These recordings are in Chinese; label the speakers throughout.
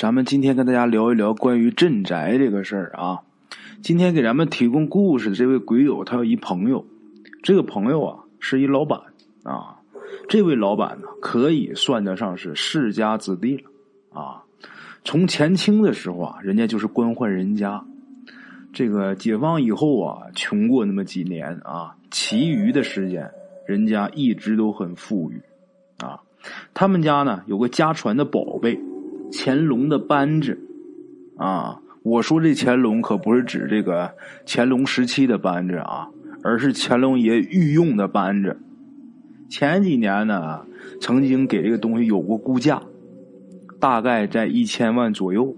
Speaker 1: 咱们今天跟大家聊一聊关于镇宅这个事儿啊。今天给咱们提供故事的这位鬼友，他有一朋友，这个朋友啊是一老板啊。这位老板呢，可以算得上是世家子弟了啊。从前清的时候啊，人家就是官宦人家。这个解放以后啊，穷过那么几年啊，其余的时间，人家一直都很富裕啊。他们家呢有个家传的宝贝，乾隆的扳指啊。我说这乾隆可不是指这个乾隆时期的扳指啊，而是乾隆爷御用的扳指。前几年呢，曾经给这个东西有过估价，大概在一千万左右。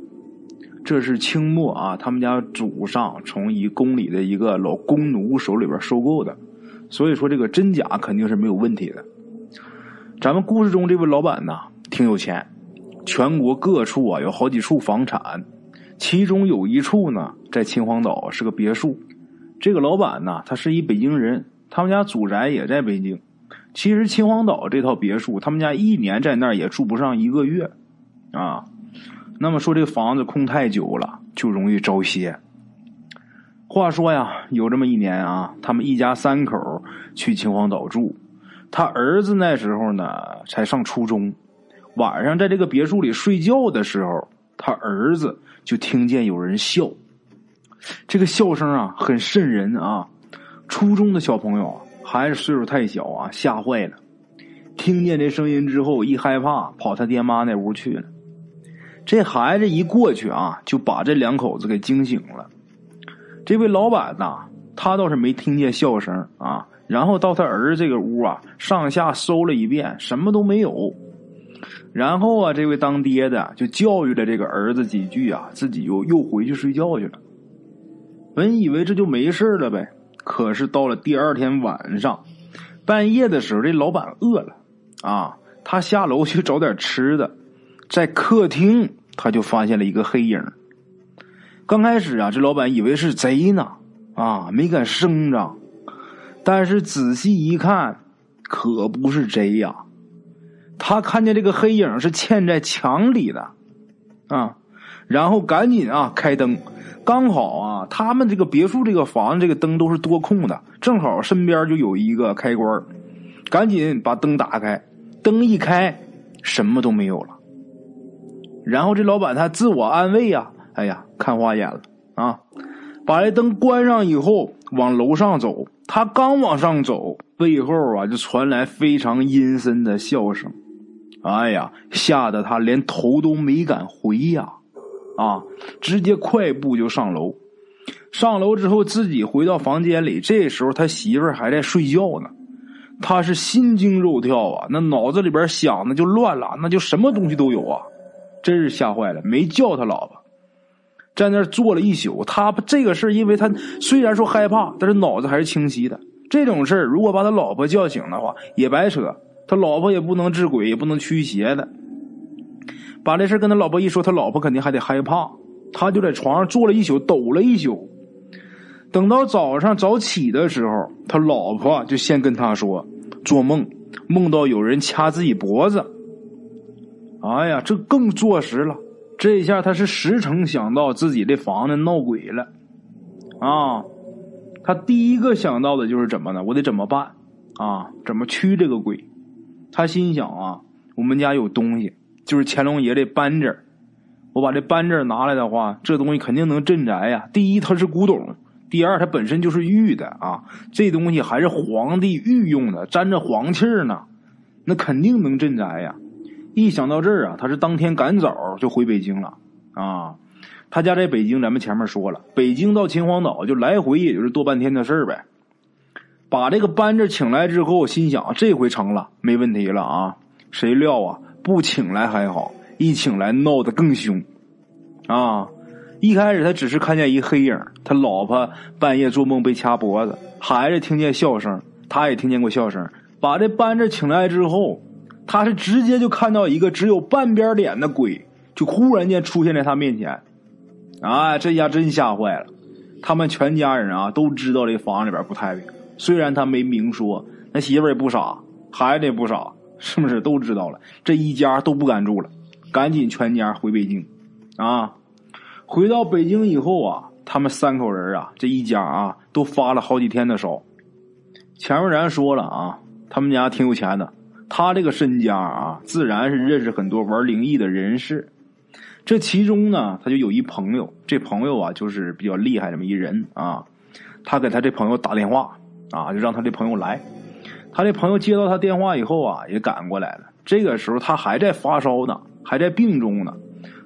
Speaker 1: 这是清末啊，他们家祖上从一宫里的一个老宫奴手里边收购的，所以说这个真假肯定是没有问题的。咱们故事中这位老板呢，挺有钱，全国各处啊有好几处房产，其中有一处呢在秦皇岛是个别墅。这个老板呢，他是一北京人，他们家祖宅也在北京。其实秦皇岛这套别墅，他们家一年在那儿也住不上一个月啊。那么说这房子空太久了，就容易招邪。话说呀，有这么一年啊，他们一家三口去秦皇岛住，他儿子那时候呢才上初中。晚上在这个别墅里睡觉的时候，他儿子就听见有人笑，这个笑声啊很瘆人啊。初中的小朋友还是岁数太小啊，吓坏了。听见这声音之后，一害怕，跑他爹妈那屋去了。这孩子一过去啊，就把这两口子给惊醒了。这位老板呐，他倒是没听见笑声啊。然后到他儿子这个屋啊，上下搜了一遍，什么都没有。然后啊，这位当爹的就教育了这个儿子几句啊，自己又又回去睡觉去了。本以为这就没事了呗，可是到了第二天晚上半夜的时候，这老板饿了啊，他下楼去找点吃的，在客厅。他就发现了一个黑影。刚开始啊，这老板以为是贼呢，啊，没敢声张。但是仔细一看，可不是贼呀。他看见这个黑影是嵌在墙里的，啊，然后赶紧啊开灯。刚好啊，他们这个别墅这个房子这个灯都是多控的，正好身边就有一个开关，赶紧把灯打开。灯一开，什么都没有了。然后这老板他自我安慰呀，哎呀，看花眼了啊！把这灯关上以后，往楼上走。他刚往上走，背后啊就传来非常阴森的笑声。哎呀，吓得他连头都没敢回呀！啊，直接快步就上楼。上楼之后，自己回到房间里。这时候他媳妇儿还在睡觉呢，他是心惊肉跳啊，那脑子里边想的就乱了，那就什么东西都有啊。真是吓坏了，没叫他老婆，在那儿坐了一宿。他这个事儿，因为他虽然说害怕，但是脑子还是清晰的。这种事儿，如果把他老婆叫醒的话，也白扯。他老婆也不能治鬼，也不能驱邪的。把这事跟他老婆一说，他老婆肯定还得害怕。他就在床上坐了一宿，抖了一宿。等到早上早起的时候，他老婆就先跟他说，做梦梦到有人掐自己脖子。哎呀，这更坐实了。这一下他是实诚想到自己这房子闹鬼了，啊，他第一个想到的就是怎么呢？我得怎么办？啊，怎么驱这个鬼？他心想啊，我们家有东西，就是乾隆爷这扳指我把这扳指拿来的话，这东西肯定能镇宅呀。第一，它是古董；第二，它本身就是玉的啊。这东西还是皇帝御用的，沾着黄气儿呢，那肯定能镇宅呀。一想到这儿啊，他是当天赶早就回北京了啊。他家在北京，咱们前面说了，北京到秦皇岛就来回也就是多半天的事儿呗。把这个班子请来之后，心想这回成了，没问题了啊。谁料啊，不请来还好，一请来闹得更凶啊。一开始他只是看见一黑影，他老婆半夜做梦被掐脖子，孩子听见笑声，他也听见过笑声。把这班子请来之后。他是直接就看到一个只有半边脸的鬼，就忽然间出现在他面前，啊，这下真吓坏了。他们全家人啊都知道这房里边不太平，虽然他没明说，那媳妇也不傻，孩子也不傻，是不是都知道了？这一家都不敢住了，赶紧全家回北京，啊。回到北京以后啊，他们三口人啊，这一家啊，都发了好几天的烧。前面咱说了啊，他们家挺有钱的，他这个身家啊，自然是认识很多玩灵异的人士。这其中呢，他就有一朋友，这朋友啊，就是比较厉害这么一人啊。他给他这朋友打电话啊，就让他这朋友来。他这朋友接到他电话以后啊，也赶过来了。这个时候他还在发烧呢，还在病中呢，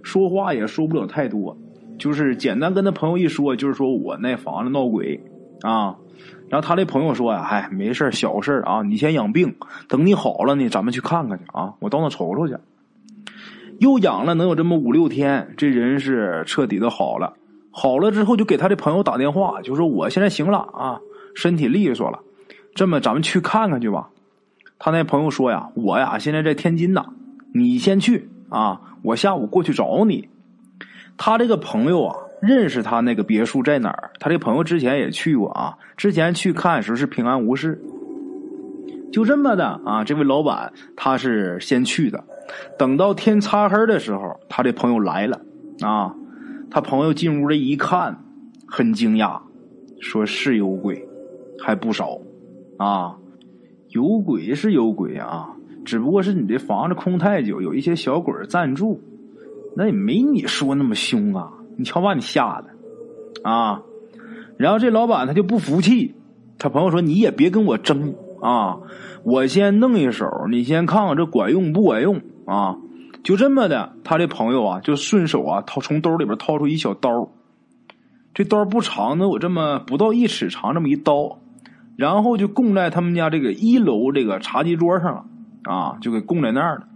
Speaker 1: 说话也说不了太多，就是简单跟他朋友一说，就是说我那房子闹鬼啊。然后他这朋友说呀：“哎，没事小事啊，你先养病，等你好了呢，咱们去看看去啊，我到那瞅瞅去。”又养了能有这么五六天，这人是彻底的好了。好了之后，就给他的朋友打电话，就说我现在行了啊，身体利索了。这么，咱们去看看去吧。他那朋友说呀：“我呀，现在在天津呢，你先去啊，我下午过去找你。”他这个朋友啊，认识他那个别墅在哪儿。他这朋友之前也去过啊，之前去看时候是平安无事。就这么的啊，这位老板他是先去的。等到天擦黑的时候，他这朋友来了啊。他朋友进屋这一看，很惊讶，说是有鬼，还不少啊。有鬼是有鬼啊，只不过是你这房子空太久，有一些小鬼暂住，那也没你说那么凶啊。你瞧把你吓的啊。然后这老板他就不服气，他朋友说你也别跟我争啊，我先弄一手，你先看看这管用不管用啊。就这么的，他这朋友啊，就顺手啊掏从兜里边掏出一小刀，这刀不长，能有这么不到一尺长这么一刀，然后就供在他们家这个一楼这个茶几桌上了啊，就给供在那儿了。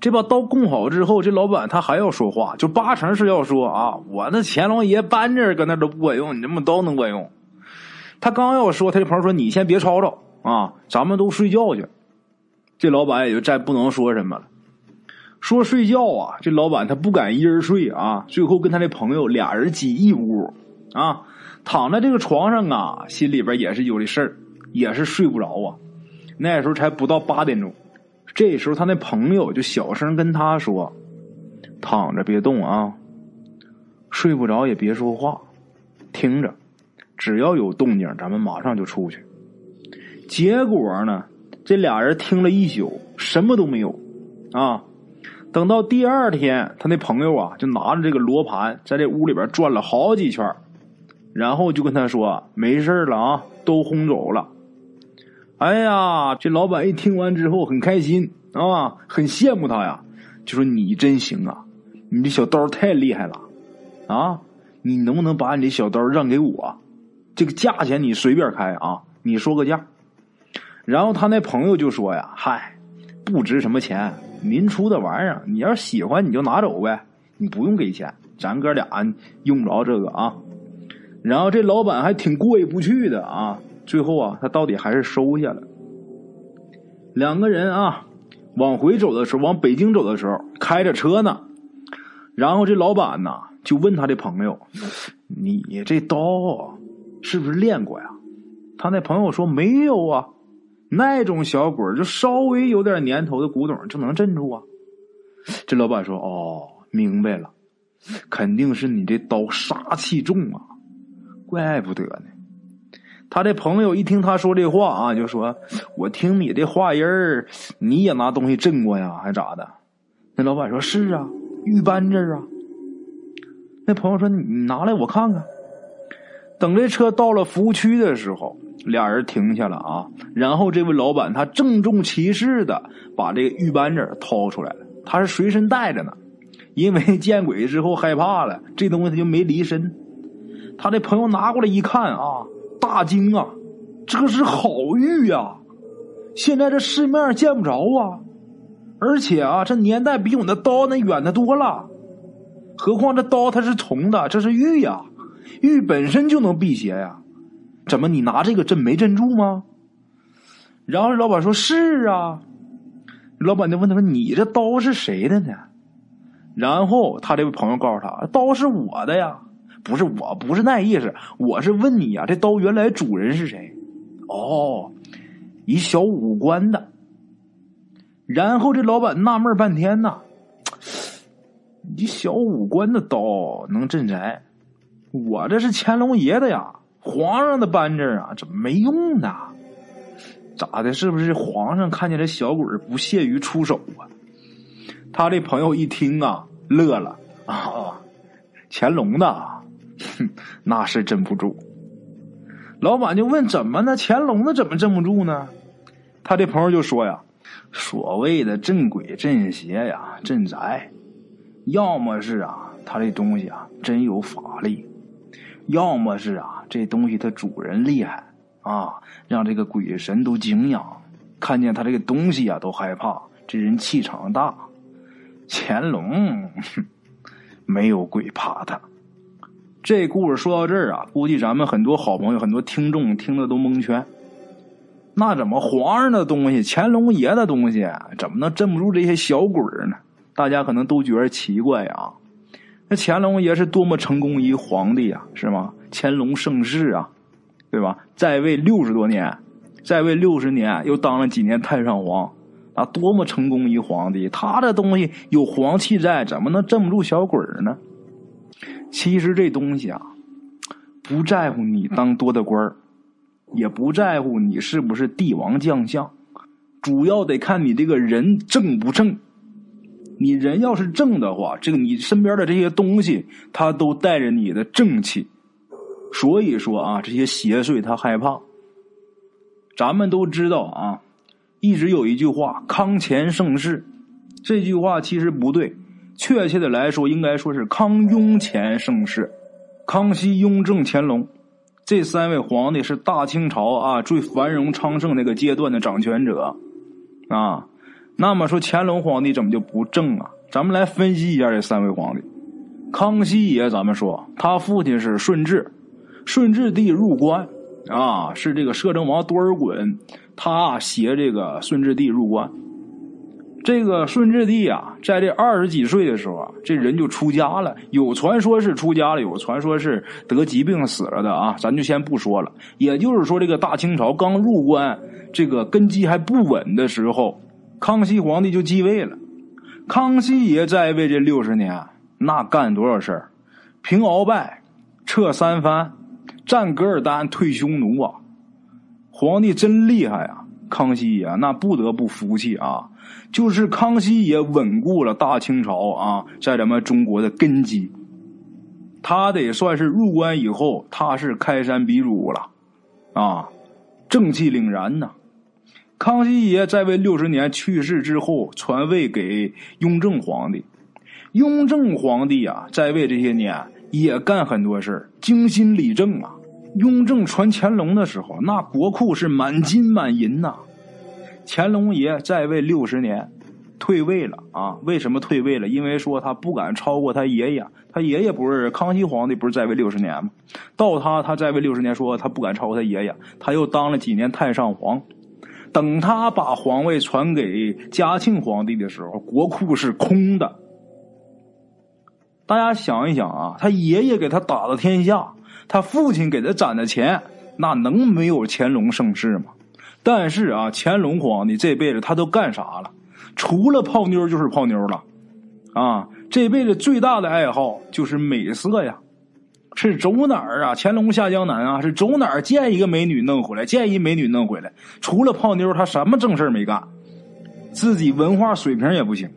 Speaker 1: 这把刀供好之后，这老板他还要说话，就八成是要说啊，我那乾隆爷搬这搁那都不管用，你这么刀能管用？他刚要说，他这朋友说你先别吵吵啊，咱们都睡觉去。这老板也就再不能说什么了。说睡觉啊，这老板他不敢一人睡啊，最后跟他那朋友俩人挤一屋啊，躺在这个床上啊，心里边也是有的事儿，也是睡不着啊。那时候才不到八点钟，这时候他那朋友就小声跟他说：“躺着别动啊，睡不着也别说话，听着，只要有动静，咱们马上就出去。”结果呢，这俩人听了一宿，什么都没有啊。等到第二天，他那朋友啊，就拿着这个罗盘在这屋里边转了好几圈，然后就跟他说：“没事了啊，都轰走了。”哎呀，这老板一听完之后很开心啊，很羡慕他呀，就说：“你真行啊，你这小刀太厉害了啊！你能不能把你这小刀让给我？这个价钱你随便开啊，你说个价。”然后他那朋友就说：“呀，嗨，不值什么钱。”您出的玩意儿，你要是喜欢你就拿走呗，你不用给钱，咱哥俩用不着这个啊。然后这老板还挺过意不去的啊，最后啊，他到底还是收下了。两个人啊，往回走的时候，往北京走的时候，开着车呢。然后这老板呢，就问他的朋友：“你这刀是不是练过呀？”他那朋友说：“没有啊。”那种小鬼就稍微有点年头的古董就能镇住啊！这老板说：“哦，明白了，肯定是你这刀杀气重啊，怪不得呢。”他的朋友一听他说这话啊，就说：“我听你这话音儿，你也拿东西镇过呀，还咋的？”那老板说：“是啊，玉扳指啊。”那朋友说：“你拿来我看看。”等这车到了服务区的时候。俩人停下了啊，然后这位老板他郑重其事的把这个玉扳指掏出来了，他是随身带着呢，因为见鬼之后害怕了，这东西他就没离身。他的朋友拿过来一看啊，大惊啊，这是好玉呀，现在这市面上见不着啊，而且啊，这年代比我那刀那远的多了，何况这刀它是铜的，这是玉呀，玉本身就能辟邪呀。怎么？你拿这个镇没镇住吗？然后老板说：“是啊。”老板就问他说：“你这刀是谁的呢？”然后他这位朋友告诉他：“刀是我的呀，不是我，不是那意思，我是问你呀，这刀原来主人是谁？”哦，一小武官的。然后这老板纳闷半天呐，你小武官的刀能镇宅，我这是乾隆爷的呀，皇上的扳指啊，怎么没用呢？咋的？是不是皇上看见这小鬼不屑于出手啊？他这朋友一听啊，乐了啊，乾隆的，哼，哼 那是镇不住。老板就问：怎么呢？乾隆的怎么镇不住呢？他这朋友就说呀：所谓的镇鬼镇邪呀，镇宅，要么是啊，他这东西啊真有法力；要么是啊，这东西它主人厉害啊，让这个鬼神都敬仰，看见他这个东西啊都害怕。这人气场大，乾隆 没有鬼怕他。这故事说到这儿啊，估计咱们很多好朋友、很多听众听的都蒙圈。那怎么皇上的东西、乾隆爷的东西，怎么能镇不住这些小鬼呢？大家可能都觉得奇怪啊。那乾隆爷是多么成功一皇帝呀，是吗？乾隆盛世啊，对吧？在位六十多年，在位六十年，又当了几年太上皇，啊，多么成功一皇帝！他的东西有皇气在，怎么能镇不住小鬼呢？其实这东西啊，不在乎你当多大官儿，也不在乎你是不是帝王将相，主要得看你这个人正不正。你人要是正的话，这个你身边的这些东西，它都带着你的正气。所以说啊，这些邪祟他害怕。咱们都知道啊，一直有一句话“康乾盛世”，这句话其实不对。确切的来说，应该说是康雍乾盛世，康熙、雍正、乾隆这三位皇帝是大清朝啊最繁荣昌盛那个阶段的掌权者啊。那么说乾隆皇帝怎么就不正啊？咱们来分析一下这三位皇帝。康熙爷，咱们说他父亲是顺治，顺治帝入关啊，是这个摄政王多尔衮，他携这个顺治帝入关。这个顺治帝啊，在这二十几岁的时候啊，这人就出家了。有传说是出家了，有传说是得疾病死了的啊，咱就先不说了。也就是说，这个大清朝刚入关，这个根基还不稳的时候，康熙皇帝就继位了。康熙爷在位这六十年，那干多少事儿？平鳌拜，撤三藩，战噶尔丹，退匈奴啊！皇帝真厉害啊！康熙爷那不得不服气啊。就是康熙爷稳固了大清朝啊，在咱们中国的根基，他得算是入关以后，他是开山鼻祖了，啊，正气凛然呐。康熙爷在位六十年，去世之后传位给雍正皇帝。雍正皇帝啊，在位这些年也干很多事儿精心理政啊。雍正传乾隆的时候，那国库是满金满银呐。乾隆爷在位六十年，退位了啊？为什么退位了？因为说他不敢超过他爷爷，他爷爷不是康熙皇帝，不是在位六十年吗？到他他在位六十年，说他不敢超过他爷爷，他又当了几年太上皇。等他把皇位传给嘉庆皇帝的时候，国库是空的。大家想一想啊，他爷爷给他打了天下，他父亲给他攒的钱，那能没有乾隆盛世吗？但是啊，乾隆皇帝这辈子他都干啥了？除了泡妞就是泡妞了，啊，这辈子最大的爱好就是美色呀，是走哪儿啊？乾隆下江南啊，是走哪儿见一个美女弄回来，见一美女弄回来。除了泡妞，他什么正事没干，自己文化水平也不行。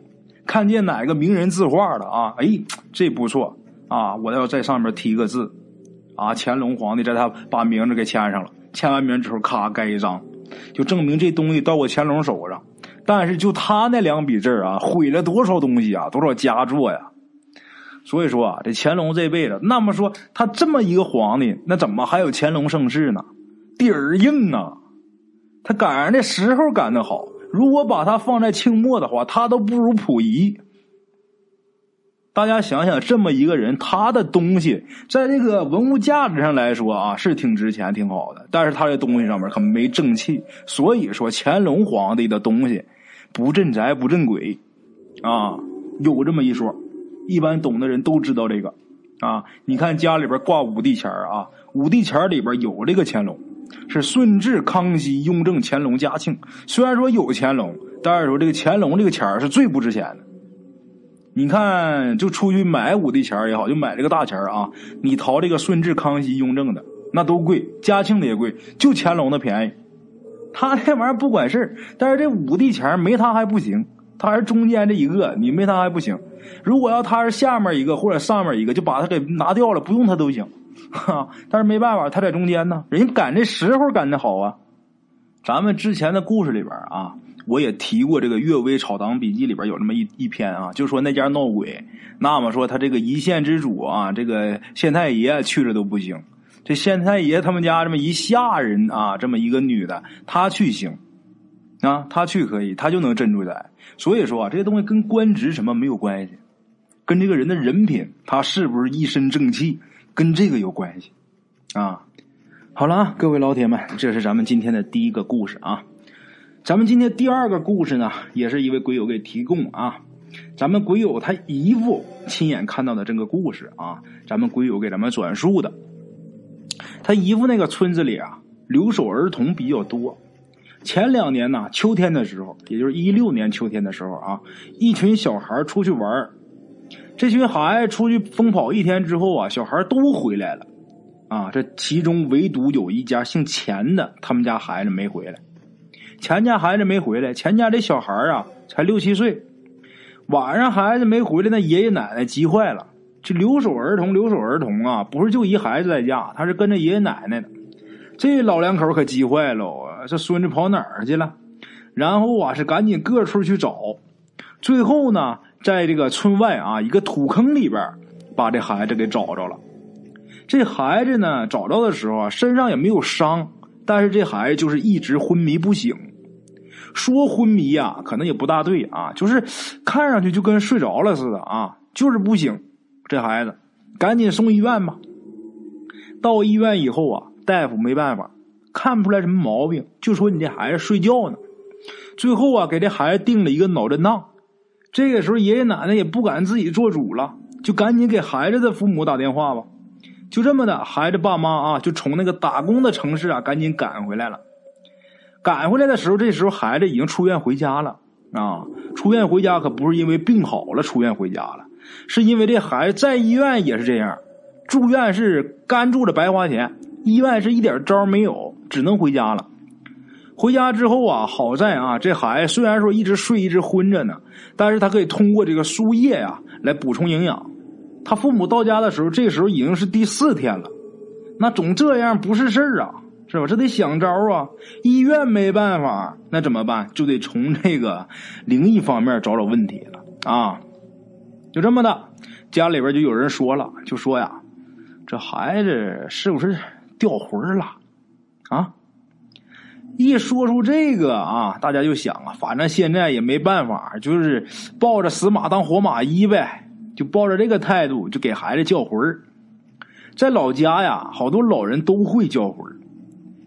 Speaker 1: 看见哪个名人字画了啊？哎，这不错啊，我要在上面题个字，啊，乾隆皇帝在他把名字给签上了，签完名之后，咔盖一张。就证明这东西到我乾隆手上，但是就他那两笔字啊，毁了多少东西啊，多少佳作呀！所以说啊，这乾隆这辈子，那么说他这么一个皇帝，那怎么还有乾隆盛世呢？底儿硬啊！他赶上那时候赶得好，如果把他放在清末的话，他都不如溥仪。大家想想，这么一个人，他的东西在这个文物价值上来说啊，是挺值钱、挺好的。但是他这东西上面可没正气，所以说乾隆皇帝的东西不镇宅不镇鬼啊，有这么一说。一般懂的人都知道这个啊。你看家里边挂五帝钱啊，五帝钱里边有这个乾隆，是顺治、康熙、雍正、乾隆、嘉庆。虽然说有乾隆，但是说这个乾隆这个钱是最不值钱的。你看，就出去买五帝钱也好，就买这个大钱啊，你淘这个顺治、康熙、雍正的那都贵，嘉庆的也贵，就乾隆的便宜。他那玩意儿不管事儿，但是这五帝钱没他还不行，他还是中间这一个，你没他还不行。如果要他是下面一个或者上面一个，就把他给拿掉了，不用他都行。哈，但是没办法，他在中间呢，人家赶这时候赶的好啊。咱们之前的故事里边啊，我也提过这个《阅微草堂笔记》里边有这么一一篇啊，就说那家闹鬼，那么说他这个一县之主啊，这个县太爷去了都不行，这县太爷他们家这么一下人啊，这么一个女的，她去行啊，她去可以，她就能镇住灾。所以说啊，这些东西跟官职什么没有关系，跟这个人的人品，他是不是一身正气，跟这个有关系啊。好了啊，各位老铁们，这是咱们今天的第一个故事啊。咱们今天第二个故事呢，也是一位鬼友给提供啊。咱们鬼友他姨父亲眼看到的这个故事啊，咱们鬼友给咱们转述的。他姨父那个村子里啊，留守儿童比较多。前两年呢，秋天的时候，也就是一六年秋天的时候啊，一群小孩出去玩这群孩子出去疯跑一天之后啊，小孩都回来了。啊，这其中唯独有一家姓钱的，他们家孩子没回来。钱家孩子没回来，钱家这小孩啊才六七岁。晚上孩子没回来，那爷爷奶奶急坏了。这留守儿童，留守儿童啊，不是就一孩子在家，他是跟着爷爷奶奶的。这老两口可急坏了，这孙子跑哪儿去了？然后啊，是赶紧各处去找。最后呢，在这个村外啊一个土坑里边，把这孩子给找着了。这孩子呢，找着的时候啊，身上也没有伤，但是这孩子就是一直昏迷不醒。说昏迷呀，可能也不大对啊，就是看上去就跟睡着了似的啊，就是不醒。这孩子赶紧送医院吧。到医院以后啊，大夫没办法，看不出来什么毛病，就说你这孩子睡觉呢。最后啊，给这孩子定了一个脑震荡。这个时候，爷爷奶奶也不敢自己做主了，就赶紧给孩子的父母打电话吧。就这么的，孩子爸妈啊，就从那个打工的城市啊，赶紧赶回来了。赶回来的时候，这时候孩子已经出院回家了啊。出院回家可不是因为病好了出院回家了，是因为这孩子在医院也是这样，住院是干住了白花钱，医院是一点招没有，只能回家了。回家之后啊，好在啊，这孩子虽然说一直睡一直昏着呢，但是他可以通过这个输液呀来补充营养。他父母到家的时候，这时候已经是第四天了，那总这样不是事儿啊，是吧？这得想招啊！医院没办法，那怎么办？就得从这个灵异方面找找问题了啊！就这么的，家里边就有人说了，就说呀，这孩子是不是掉魂了啊？一说出这个啊，大家就想啊，反正现在也没办法，就是抱着死马当活马医呗。就抱着这个态度，就给孩子叫魂儿。在老家呀，好多老人都会叫魂儿。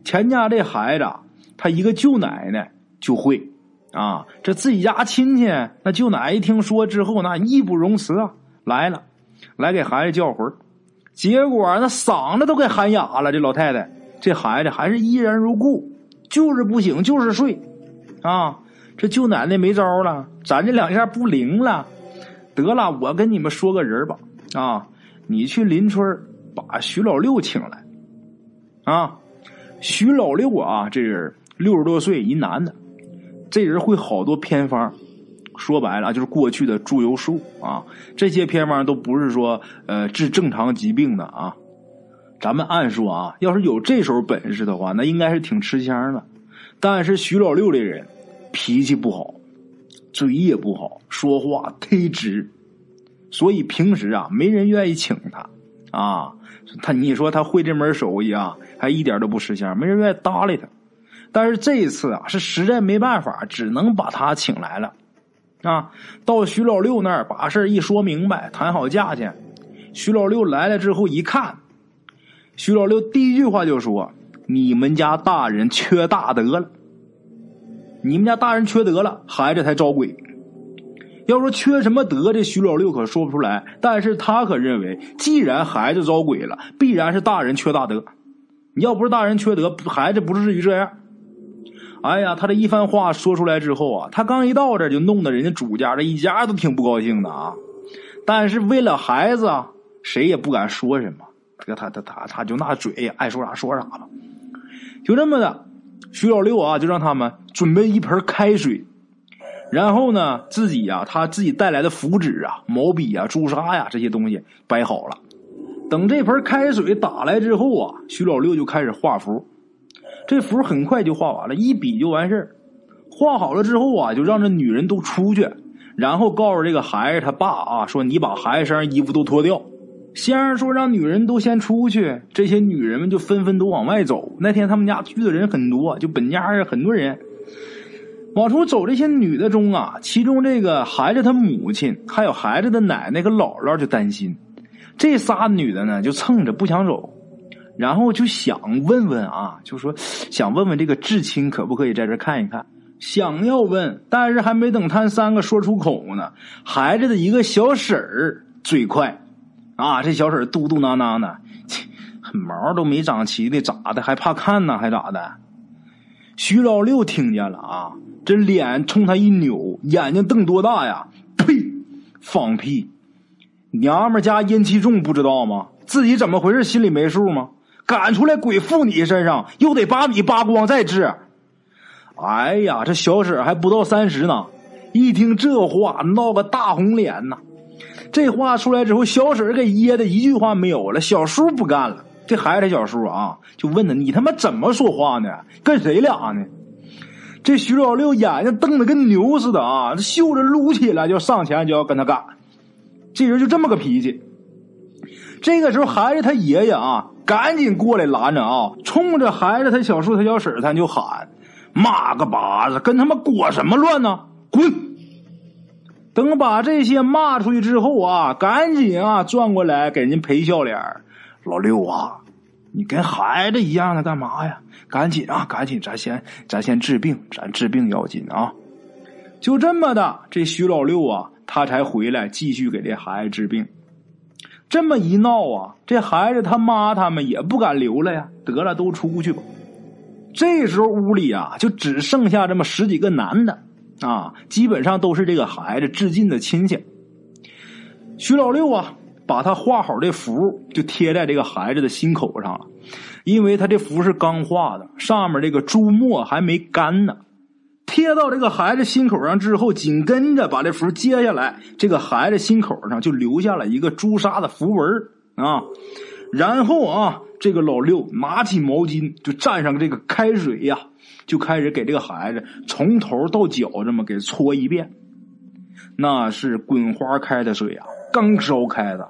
Speaker 1: 钱家这孩子，他一个舅奶奶就会啊。这自己家亲戚，那舅奶一听说之后，那义不容辞啊，来了，来给孩子叫魂。结果那嗓子都给喊哑了。这老太太，这孩子还是依然如故，就是不醒，就是睡啊。这舅奶奶没招了，咱这两下不灵了。得了，我跟你们说个人吧，啊，你去邻村把徐老六请来，啊，徐老六啊，这人六十多岁，一男的，这人会好多偏方，说白了就是过去的猪油术啊，这些偏方都不是说呃治正常疾病的啊，咱们按说啊，要是有这手本事的话，那应该是挺吃香的，但是徐老六这人脾气不好。嘴也不好，说话忒直，所以平时啊，没人愿意请他啊。他你说他会这门手艺啊，还一点都不吃香，没人愿意搭理他。但是这一次啊，是实在没办法，只能把他请来了啊。到徐老六那儿，把事一说明白，谈好价钱。徐老六来了之后一看，徐老六第一句话就说：“你们家大人缺大德了。”你们家大人缺德了，孩子才招鬼。要说缺什么德，这徐老六可说不出来。但是他可认为，既然孩子招鬼了，必然是大人缺大德。你要不是大人缺德，孩子不至于这样。哎呀，他这一番话说出来之后啊，他刚一到这就弄得人家主家这一家都挺不高兴的啊。但是为了孩子啊，谁也不敢说什么。这他他他他就那嘴爱说啥说啥了。就这么的，徐老六啊，就让他们准备一盆开水，然后呢，自己呀，他自己带来的符纸啊、毛笔啊、朱砂呀这些东西摆好了。等这盆开水打来之后啊，徐老六就开始画符。这符很快就画完了，一笔就完事儿。画好了之后啊，就让这女人都出去，然后告诉这个孩子他爸啊，说你把孩子身上衣服都脱掉。先生说让女人都先出去，这些女人们就纷纷都往外走。那天他们家聚的人很多，就本家很多人往出走。这些女的中啊，其中这个孩子他母亲还有孩子的奶奶和姥姥就担心，这仨女的呢就蹭着不想走，然后就想问问啊，就说想问问这个至亲可不可以在这看一看，想要问，但是还没等他三个说出口呢，孩子的一个小婶儿嘴快。啊，这小婶嘟嘟囔囔的，毛都没长齐的，咋的还怕看呢？还咋的？徐老六听见了啊，这脸冲他一扭，眼睛瞪多大呀？呸！放屁！娘们家阴气重，不知道吗？自己怎么回事？心里没数吗？赶出来鬼附你身上，又得把你扒光再治。哎呀，这小婶还不到三十呢，一听这话，闹个大红脸呐。这话出来之后，小婶给噎的一句话没有了。小叔不干了，这孩子小叔啊，就问他：“你他妈怎么说话呢？跟谁俩呢？”这徐老六眼睛瞪得跟牛似的啊，这袖子撸起来就上前就要跟他干。这人就这么个脾气。这个时候，孩子他爷爷啊，赶紧过来拦着啊，冲着孩子他小叔他小婶他就喊：“妈个巴子，跟他妈裹什么乱呢？滚！”等把这些骂出去之后啊，赶紧啊转过来给人家赔笑脸老六啊，你跟孩子一样的干嘛呀？赶紧啊，赶紧，咱先咱先治病，咱治病要紧啊！就这么的，这徐老六啊，他才回来继续给这孩子治病。这么一闹啊，这孩子他妈他们也不敢留了呀。得了，都出去吧。这时候屋里啊，就只剩下这么十几个男的。啊，基本上都是这个孩子致敬的亲戚。徐老六啊，把他画好的符就贴在这个孩子的心口上了，因为他这符是刚画的，上面这个朱墨还没干呢。贴到这个孩子心口上之后，紧跟着把这符揭下来，这个孩子心口上就留下了一个朱砂的符文啊。然后啊，这个老六拿起毛巾就蘸上这个开水呀。就开始给这个孩子从头到脚这么给搓一遍，那是滚花开的水啊，刚烧开的。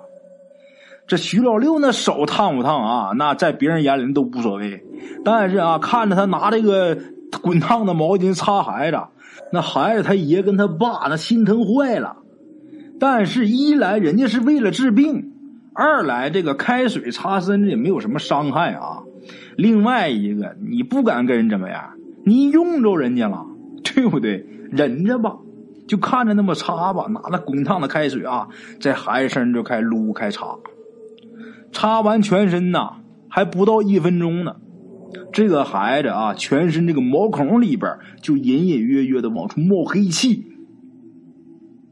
Speaker 1: 这徐老六那手烫不烫啊？那在别人眼里都无所谓，但是啊，看着他拿这个滚烫的毛巾擦孩子，那孩子他爷跟他爸那心疼坏了。但是，一来人家是为了治病，二来这个开水擦身子也没有什么伤害啊。另外一个，你不敢跟人怎么样。你用着人家了，对不对？忍着吧，就看着那么擦吧。拿那滚烫的开水啊，在孩子身上就开撸开擦，擦完全身呐，还不到一分钟呢。这个孩子啊，全身这个毛孔里边就隐隐约约的往出冒黑气，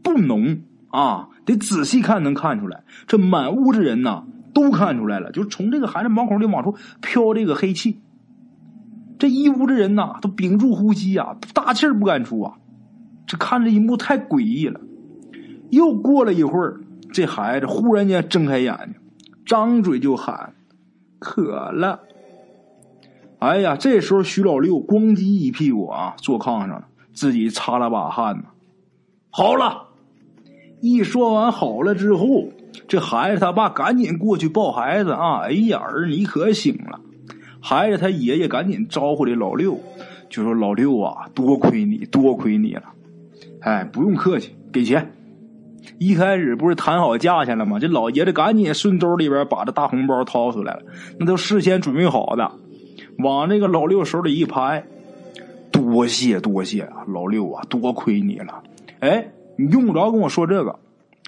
Speaker 1: 不浓啊，得仔细看能看出来。这满屋子人呐，都看出来了，就从这个孩子毛孔里往出飘这个黑气。这一屋子人呐，都屏住呼吸呀，大气儿不敢出啊。这看这一幕太诡异了。又过了一会儿，这孩子忽然间睁开眼睛，张嘴就喊：“渴了。”哎呀，这时候徐老六咣叽一屁股啊，坐炕上了，自己擦了把汗呢。好了，一说完好了之后，这孩子他爸赶紧过去抱孩子啊。哎呀，儿你可醒了。孩子他爷爷赶紧招呼这老六，就说：“老六啊，多亏你，多亏你了。哎，不用客气，给钱。一开始不是谈好价钱了吗？这老爷子赶紧顺兜里边把这大红包掏出来了，那都事先准备好的，往那个老六手里一拍，多谢多谢啊，老六啊，多亏你了。哎，你用不着跟我说这个，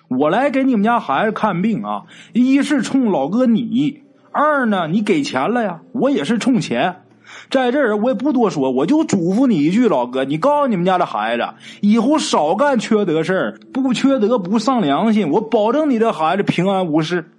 Speaker 1: 我来给你们家孩子看病啊，一是冲老哥你。”二呢，你给钱了呀，我也是冲钱。在这儿我也不多说，我就嘱咐你一句，老哥，你告诉你们家的孩子，以后少干缺德事儿，不缺德不上良心，我保证你的孩子平安无事。